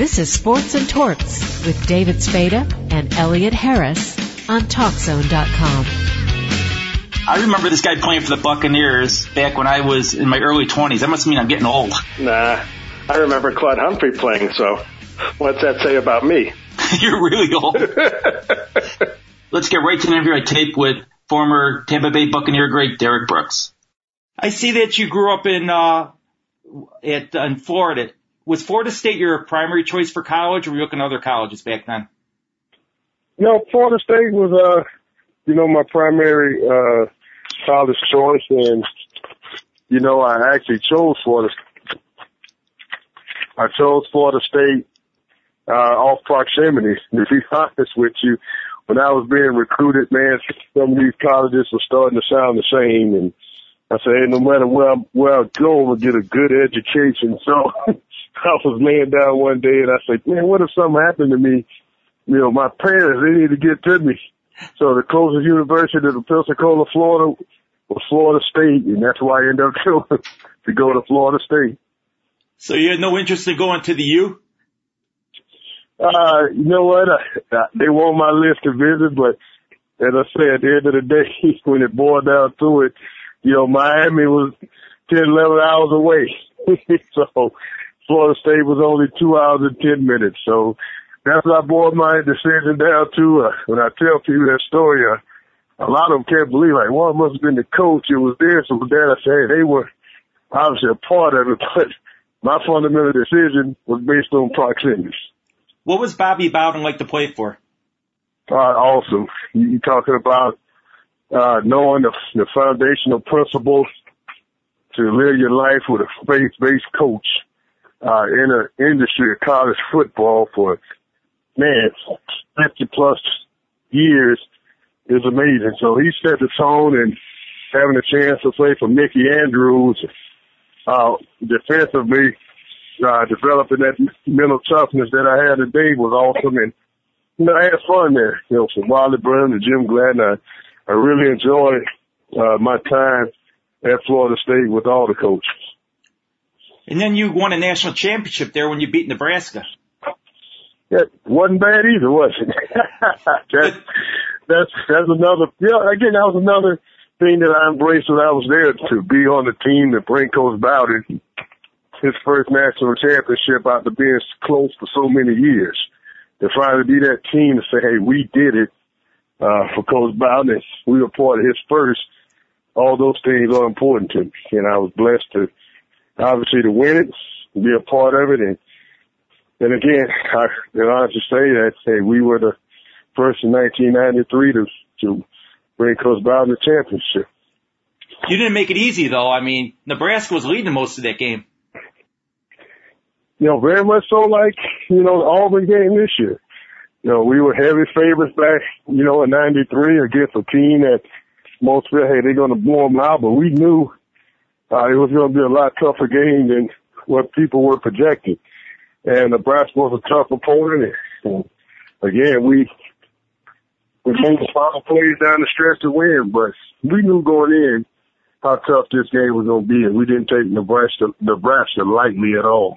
This is Sports and Torts with David Spada and Elliot Harris on TalkZone.com. I remember this guy playing for the Buccaneers back when I was in my early 20s. That must mean I'm getting old. Nah, I remember Claude Humphrey playing, so what's that say about me? You're really old. Let's get right to the interview I taped with former Tampa Bay Buccaneer great Derrick Brooks. I see that you grew up in uh, at in Florida. Was Florida State your primary choice for college, or were you looking at other colleges back then? No, Florida State was uh, you know, my primary uh college choice, and you know, I actually chose Florida. I chose Florida State uh, off proximity. To be honest with you, when I was being recruited, man, some of these colleges were starting to sound the same, and I said, hey, no matter where, I'm where I go, I'll get a good education. So I was laying down one day and I said, man, what if something happened to me? You know, my parents, they need to get to me. So the closest university to the Pensacola, Florida was Florida State, and that's why I ended up going to go to Florida State. So you had no interest in going to the U? Uh, you know what? Uh, they were on my list to visit, but as I said, at the end of the day, when it boiled down to it, you know, Miami was 10, 11 hours away. so Florida State was only two hours and 10 minutes. So that's what I boiled my decision down to. Uh, when I tell people that story, uh, a lot of them can't believe, like, well, it must have been the coach. It was there. So then I say, hey, they were obviously a part of it, but my fundamental decision was based on proximity. What was Bobby Bowden like to play for? Uh, awesome. You talking about uh, knowing the, the foundational principles to live your life with a faith-based coach uh, in an industry of college football for man 50 plus years is amazing. So he set the tone and having a chance to play for Mickey Andrews, uh, defensively, uh, developing that mental toughness that I had today was awesome. And, you know, I had fun there, you know, from Wally Burnham to Jim Gladden. I, I really enjoyed, uh, my time at Florida State with all the coaches. And then you won a national championship there when you beat Nebraska. That wasn't bad either, was it? that, that's, that's another, yeah, again, that was another thing that I embraced when I was there to be on the team that bring Coach Bowden his first national championship after being close for so many years. To finally be that team to say, hey, we did it, uh, for Coach Bowden. We were part of his first. All those things are important to me. And I was blessed to, obviously to win it, be a part of it. And, and again, I can to say that, hey, we were the first in 1993 to, to bring Coach Bowden the championship. You didn't make it easy though. I mean, Nebraska was leading most of that game you know, very much so like, you know, the Auburn game this year. You know, we were heavy favorites back, you know, in 93 against a team that most feel, hey, they're going to blow them out, but we knew, uh, it was going to be a lot tougher game than what people were projecting. And Nebraska was a tough opponent. And again, we, we made the final plays down the stretch to win, but we knew going in how tough this game was going to be, and we didn't take Nebraska, Nebraska lightly at all.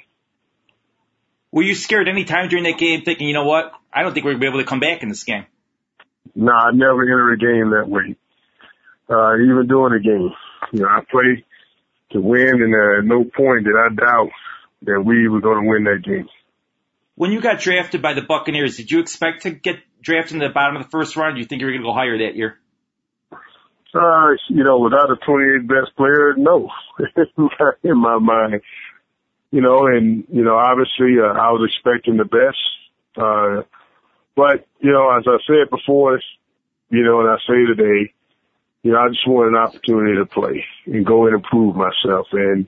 Were you scared any time during that game thinking, you know what, I don't think we're going to be able to come back in this game? No, nah, I never entered a game that way. Uh, even during the game. You know, I played to win and uh, at no point did I doubt that we were going to win that game. When you got drafted by the Buccaneers, did you expect to get drafted in the bottom of the first round? Do you think you were going to go higher that year? Uh, you know, without a 28 best player, no, in my mind you know, and, you know, obviously, uh, I was expecting the best. Uh, but, you know, as I said before, you know, and I say today, you know, I just want an opportunity to play and go and improve myself. And,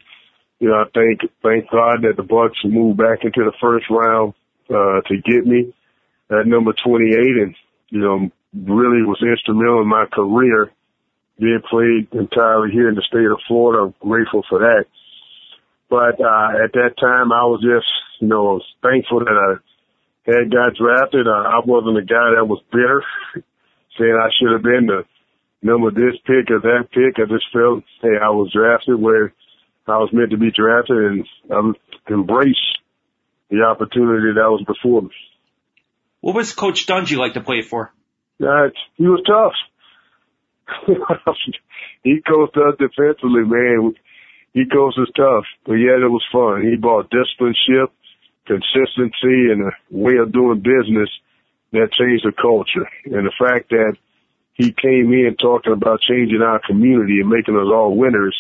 you know, I thank, thank God that the Bucks moved back into the first round, uh, to get me at number 28 and, you know, really was instrumental in my career being played entirely here in the state of Florida. I'm grateful for that. But uh, at that time, I was just, you know, thankful that I had got drafted. Uh, I wasn't a guy that was bitter, saying I should have been the number this pick or that pick. I just felt, hey, I was drafted where I was meant to be drafted, and I embrace the opportunity that was before me. What was Coach Dungy like to play for? Uh, he was tough. he coached us defensively, man. He coached us tough, but yet it was fun. He brought disciplineship, consistency, and a way of doing business that changed the culture. And the fact that he came in talking about changing our community and making us all winners,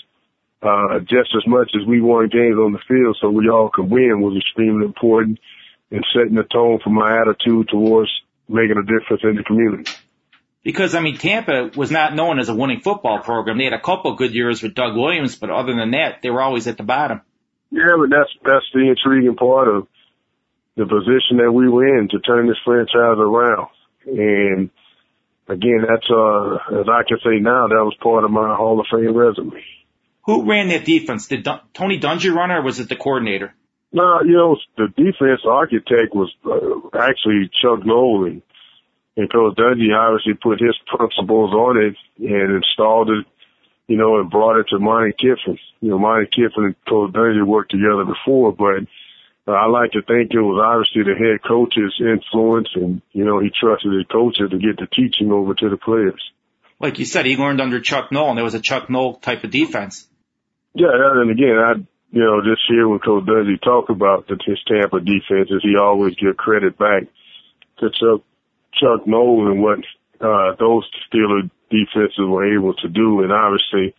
uh, just as much as we won games on the field so we all could win was extremely important and setting the tone for my attitude towards making a difference in the community. Because I mean, Tampa was not known as a winning football program. They had a couple good years with Doug Williams, but other than that, they were always at the bottom. Yeah, but that's that's the intriguing part of the position that we were in to turn this franchise around. And again, that's uh as I can say now, that was part of my Hall of Fame resume. Who ran that defense? Did Dun- Tony Dungy run it, or was it the coordinator? No, you know, the defense architect was uh, actually Chuck Nolan and Coach Dungy obviously put his principles on it and installed it, you know, and brought it to Monte Kiffin. You know, Monte Kiffin and Coach Dungy worked together before, but uh, I like to think it was obviously the head coach's influence and, you know, he trusted his coaches to get the teaching over to the players. Like you said, he learned under Chuck Noll and there was a Chuck Noll type of defense. Yeah, and again, I, you know, this year when Coach Dungy talked about the, his Tampa defenses, he always give credit back to Chuck Chuck Noll and what uh, those Steeler defenses were able to do. And obviously,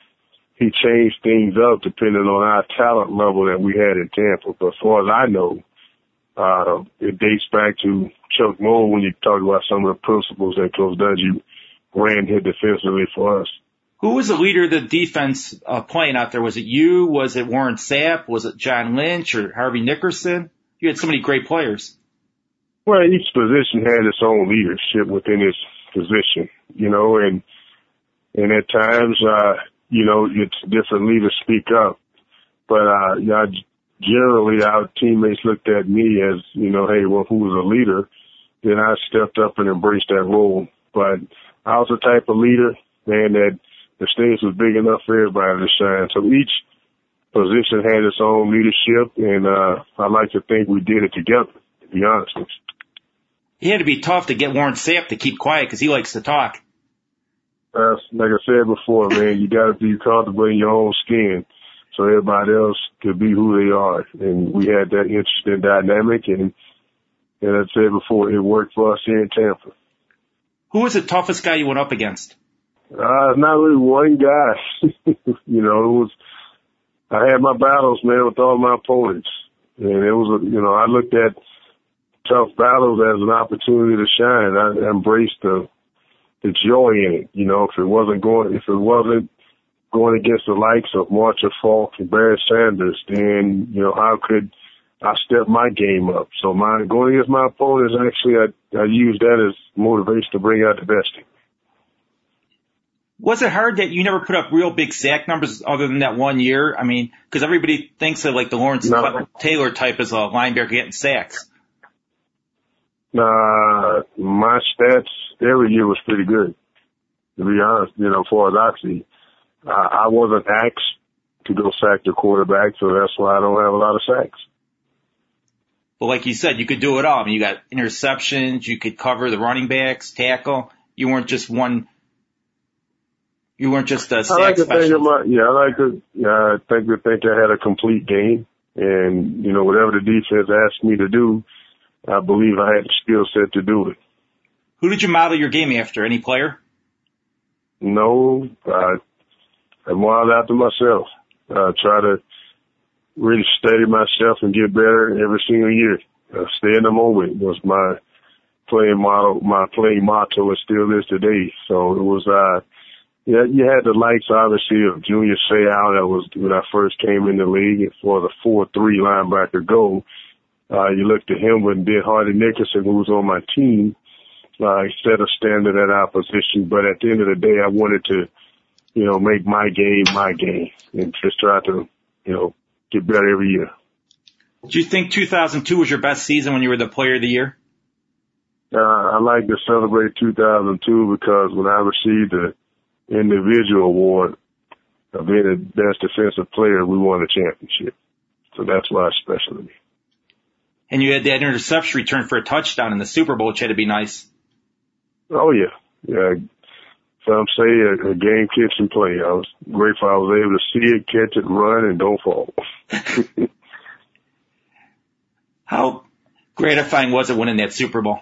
he changed things up depending on our talent level that we had in Tampa. But as far as I know, uh, it dates back to Chuck Noll when you talk about some of the principles that Coach Dungy ran here defensively for us. Who was the leader of the defense uh, playing out there? Was it you? Was it Warren Sapp? Was it John Lynch or Hardy Nickerson? You had so many great players. Well, each position had its own leadership within its position, you know, and and at times, uh, you know, it's different leaders speak up. But uh, know, generally, our teammates looked at me as, you know, hey, well, who was a leader? Then I stepped up and embraced that role. But I was the type of leader, man, that the stage was big enough for everybody to shine. So each position had its own leadership, and uh, I like to think we did it together. To be honest with you. He had to be tough to get Warren Sapp to keep quiet because he likes to talk. Uh, like I said before, man, you got to be comfortable in your own skin so everybody else could be who they are. And we had that interesting dynamic, and and I said before, it worked for us here in Tampa. Who was the toughest guy you went up against? Uh, not really one guy. you know, it was, I had my battles, man, with all my opponents. And it was, you know, I looked at tough battles as an opportunity to shine. I embraced the the joy in it. You know, if it wasn't going, if it wasn't going against the likes of Marshall Faulk and Barry Sanders, then you know how could I step my game up? So my going against my opponents, actually, I I use that as motivation to bring out the best. Was it hard that you never put up real big sack numbers other than that one year? I mean, because everybody thinks of like the Lawrence no. Taylor type as a linebacker getting sacks. Uh, my stats every year was pretty good. To be honest, you know, as far as I see, I, I wasn't asked to go sack the quarterback, so that's why I don't have a lot of sacks. But like you said, you could do it all. I mean, you got interceptions, you could cover the running backs, tackle. You weren't just one. You weren't just a sack I like to specialist. think my, yeah, I like to, yeah, I think to think I had a complete game, and you know, whatever the defense asked me to do, I believe I had the skill set to do it. Who did you model your game after? Any player? No, I, I modeled after myself. I try to really study myself and get better every single year. Uh, stay in the moment was my playing model, my playing motto and still is today. So it was, uh, yeah, you had the likes obviously of Junior Seau that was when I first came in the league for the 4-3 linebacker goal. Uh, you looked at him when Ben Hardy Nickerson, who was on my team, uh, set a standard at our position. But at the end of the day, I wanted to, you know, make my game my game and just try to, you know, get better every year. Do you think 2002 was your best season when you were the player of the year? Uh, I like to celebrate 2002 because when I received the individual award of being the best defensive player, we won a championship. So that's why it's special to me. And you had that interception return for a touchdown in the Super Bowl, which had to be nice. Oh yeah, yeah. Some say a, a game catch and play. I was grateful I was able to see it, catch it, run, and don't fall. How gratifying was it winning that Super Bowl?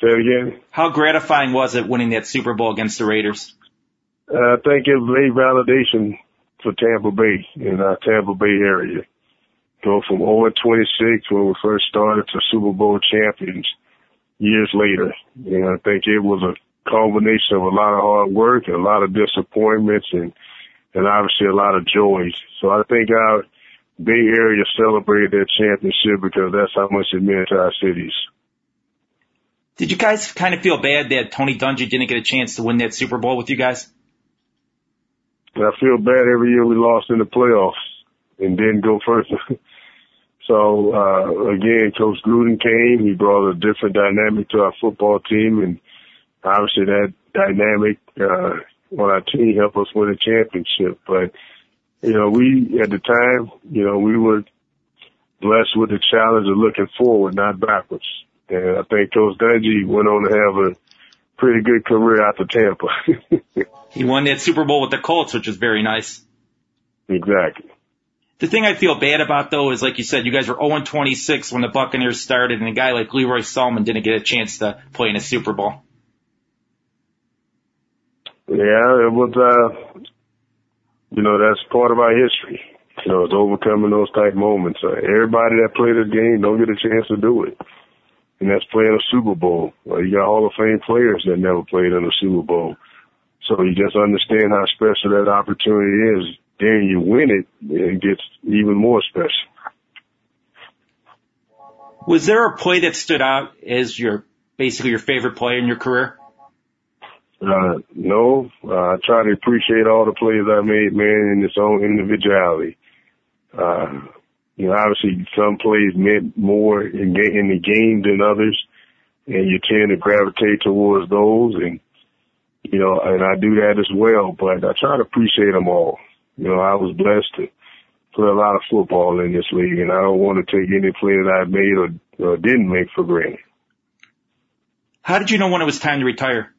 Say it again. How gratifying was it winning that Super Bowl against the Raiders? Uh, I think it was a validation for Tampa Bay in our Tampa Bay area. Go from 0 26 when we first started to Super Bowl champions years later. And I think it was a combination of a lot of hard work and a lot of disappointments and, and obviously a lot of joys. So I think our Bay Area celebrated that championship because that's how much it meant to our cities. Did you guys kind of feel bad that Tony Dungy didn't get a chance to win that Super Bowl with you guys? I feel bad every year we lost in the playoffs and didn't go first. so, uh, again, Coach Gruden came. He brought a different dynamic to our football team and obviously that dynamic, uh, on our team helped us win a championship. But, you know, we, at the time, you know, we were blessed with the challenge of looking forward, not backwards. And I think Coach Dungy went on to have a pretty good career out of Tampa. he won that Super Bowl with the Colts, which is very nice. Exactly. The thing I feel bad about though is like you said, you guys were 0 26 when the Buccaneers started and a guy like Lee Roy Selmon didn't get a chance to play in a Super Bowl. Yeah, it was, uh, you know, that's part of our history. You know, it's overcoming those type moments. Uh, everybody that played the game don't get a chance to do it. And that's playing a Super Bowl. Well, you got Hall of Fame players that never played in a Super Bowl. So you just understand how special that opportunity is. Then you win it, it gets even more special. Was there a play that stood out as your basically your favorite play in your career? Uh, no, uh, I try to appreciate all the plays I made, man, in its own individuality. Uh, you know, obviously some plays meant more in, in the game than others, and you tend to gravitate towards those, and you know, and I do that as well. But I try to appreciate them all. You know, I was blessed to play a lot of football in this league, and I don't want to take any play that I made or, or didn't make for granted. How did you know when it was time to retire?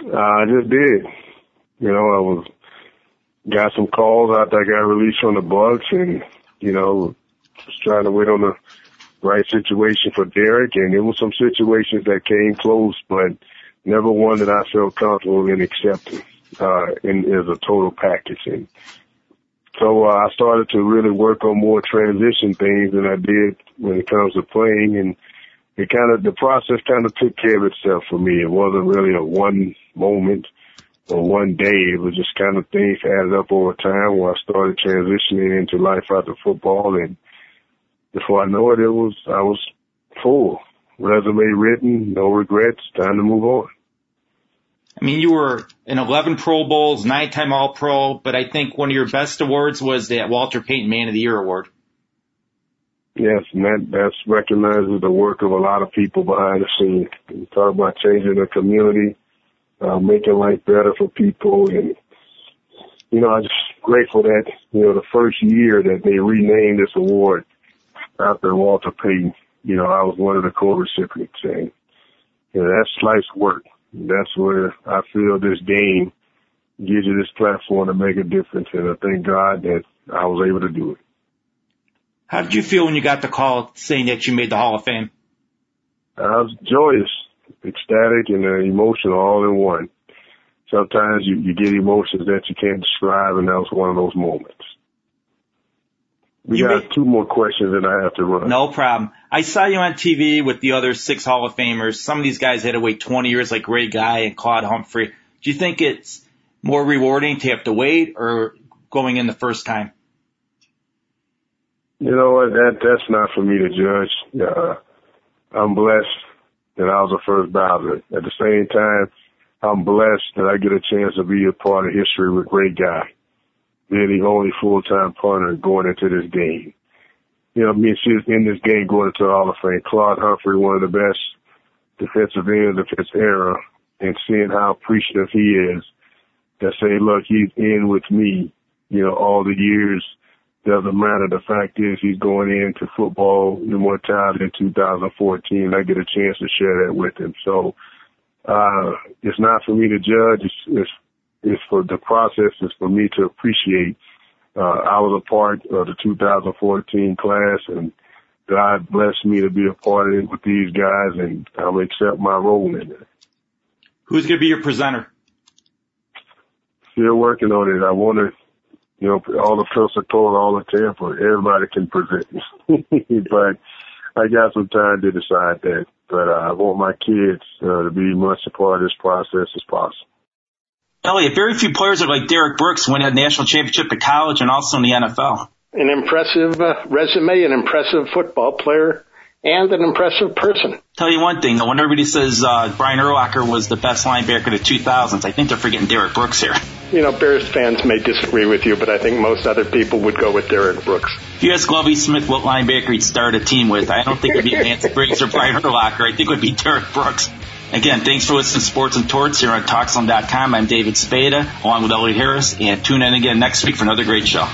Uh, I just did. You know, I was got some calls after I got released from the Bucks, and you know, was trying to wait on the right situation for Derrick, and there was some situations that came close, but never one that I felt comfortable in accepting uh, in as a total package. And so uh, I started to really work on more transition things than I did when it comes to playing, and it kind of the process kind of took care of itself for me. It wasn't really a one moment or one day. It was just kind of things added up over time where I started transitioning into life after football, and before I know it, it was I was full resume written, no regrets, time to move on. I mean, you were in 11 Pro Bowls, nine-time All-Pro, but I think one of your best awards was that Walter Payton Man of the Year award. Yes, and that that's recognizes the work of a lot of people behind the scenes. You talk about changing the community, uh, making life better for people, and you know, I'm just grateful that you know the first year that they renamed this award after Walter Payton, you know, I was one of the co-recipients, and you know, that's life's work. That's where I feel this game gives you this platform to make a difference, and I thank God that I was able to do it. How did you feel when you got the call saying that you made the Hall of Fame? I was joyous, ecstatic, and uh, emotional all in one. Sometimes you, you get emotions that you can't describe, and that was one of those moments. We you got made, two more questions and I have to run. No problem. I saw you on TV with the other six Hall of Famers. Some of these guys had to wait 20 years like Ray Guy and Claude Humphrey. Do you think it's more rewarding to have to wait or going in the first time? You know what? That that's not for me to judge. Uh, I'm blessed that I was the first ballot. At the same time, I'm blessed that I get a chance to be a part of history with great guy. Being the only full-time partner going into this game. You know, me and she's in this game going into the Hall of Fame. Claude Humphrey, one of the best defensive ends of his era, and seeing how appreciative he is that say, look, he's in with me, you know, all the years doesn't matter. The fact is he's going into football immortality in 2014. I get a chance to share that with him. So, uh, it's not for me to judge. It's, it's, it's for the process. It's for me to appreciate. Uh, I was a part of the 2014 class and God blessed me to be a part of it with these guys and I'm accept my role in it. Who's going to be your presenter? Still working on it. I want to you know, all the Pensacola, all the Tampa, everybody can present. but I got some time to decide that. But uh, I want my kids uh, to be as much a part of this process as possible. Elliot, very few players are like Derrick Brooks win a national championship at college and also in the NFL. An impressive uh, resume, an impressive football player, and an impressive person. Tell you one thing, when everybody says uh, Brian Urlacher was the best linebacker of the 2000s, I think they're forgetting Derrick Brooks here. You know, Bears fans may disagree with you, but I think most other people would go with Derrick Brooks. If you ask Lovie Smith what linebacker he'd start a team with, I don't think it would be Lance Briggs or Brian Urlacher. I think it would be Derek Brooks. Again, thanks for listening to Sports and Torts here on TalkZone.com. I'm David Spada, along with Elliot Harris, and tune in again next week for another great show.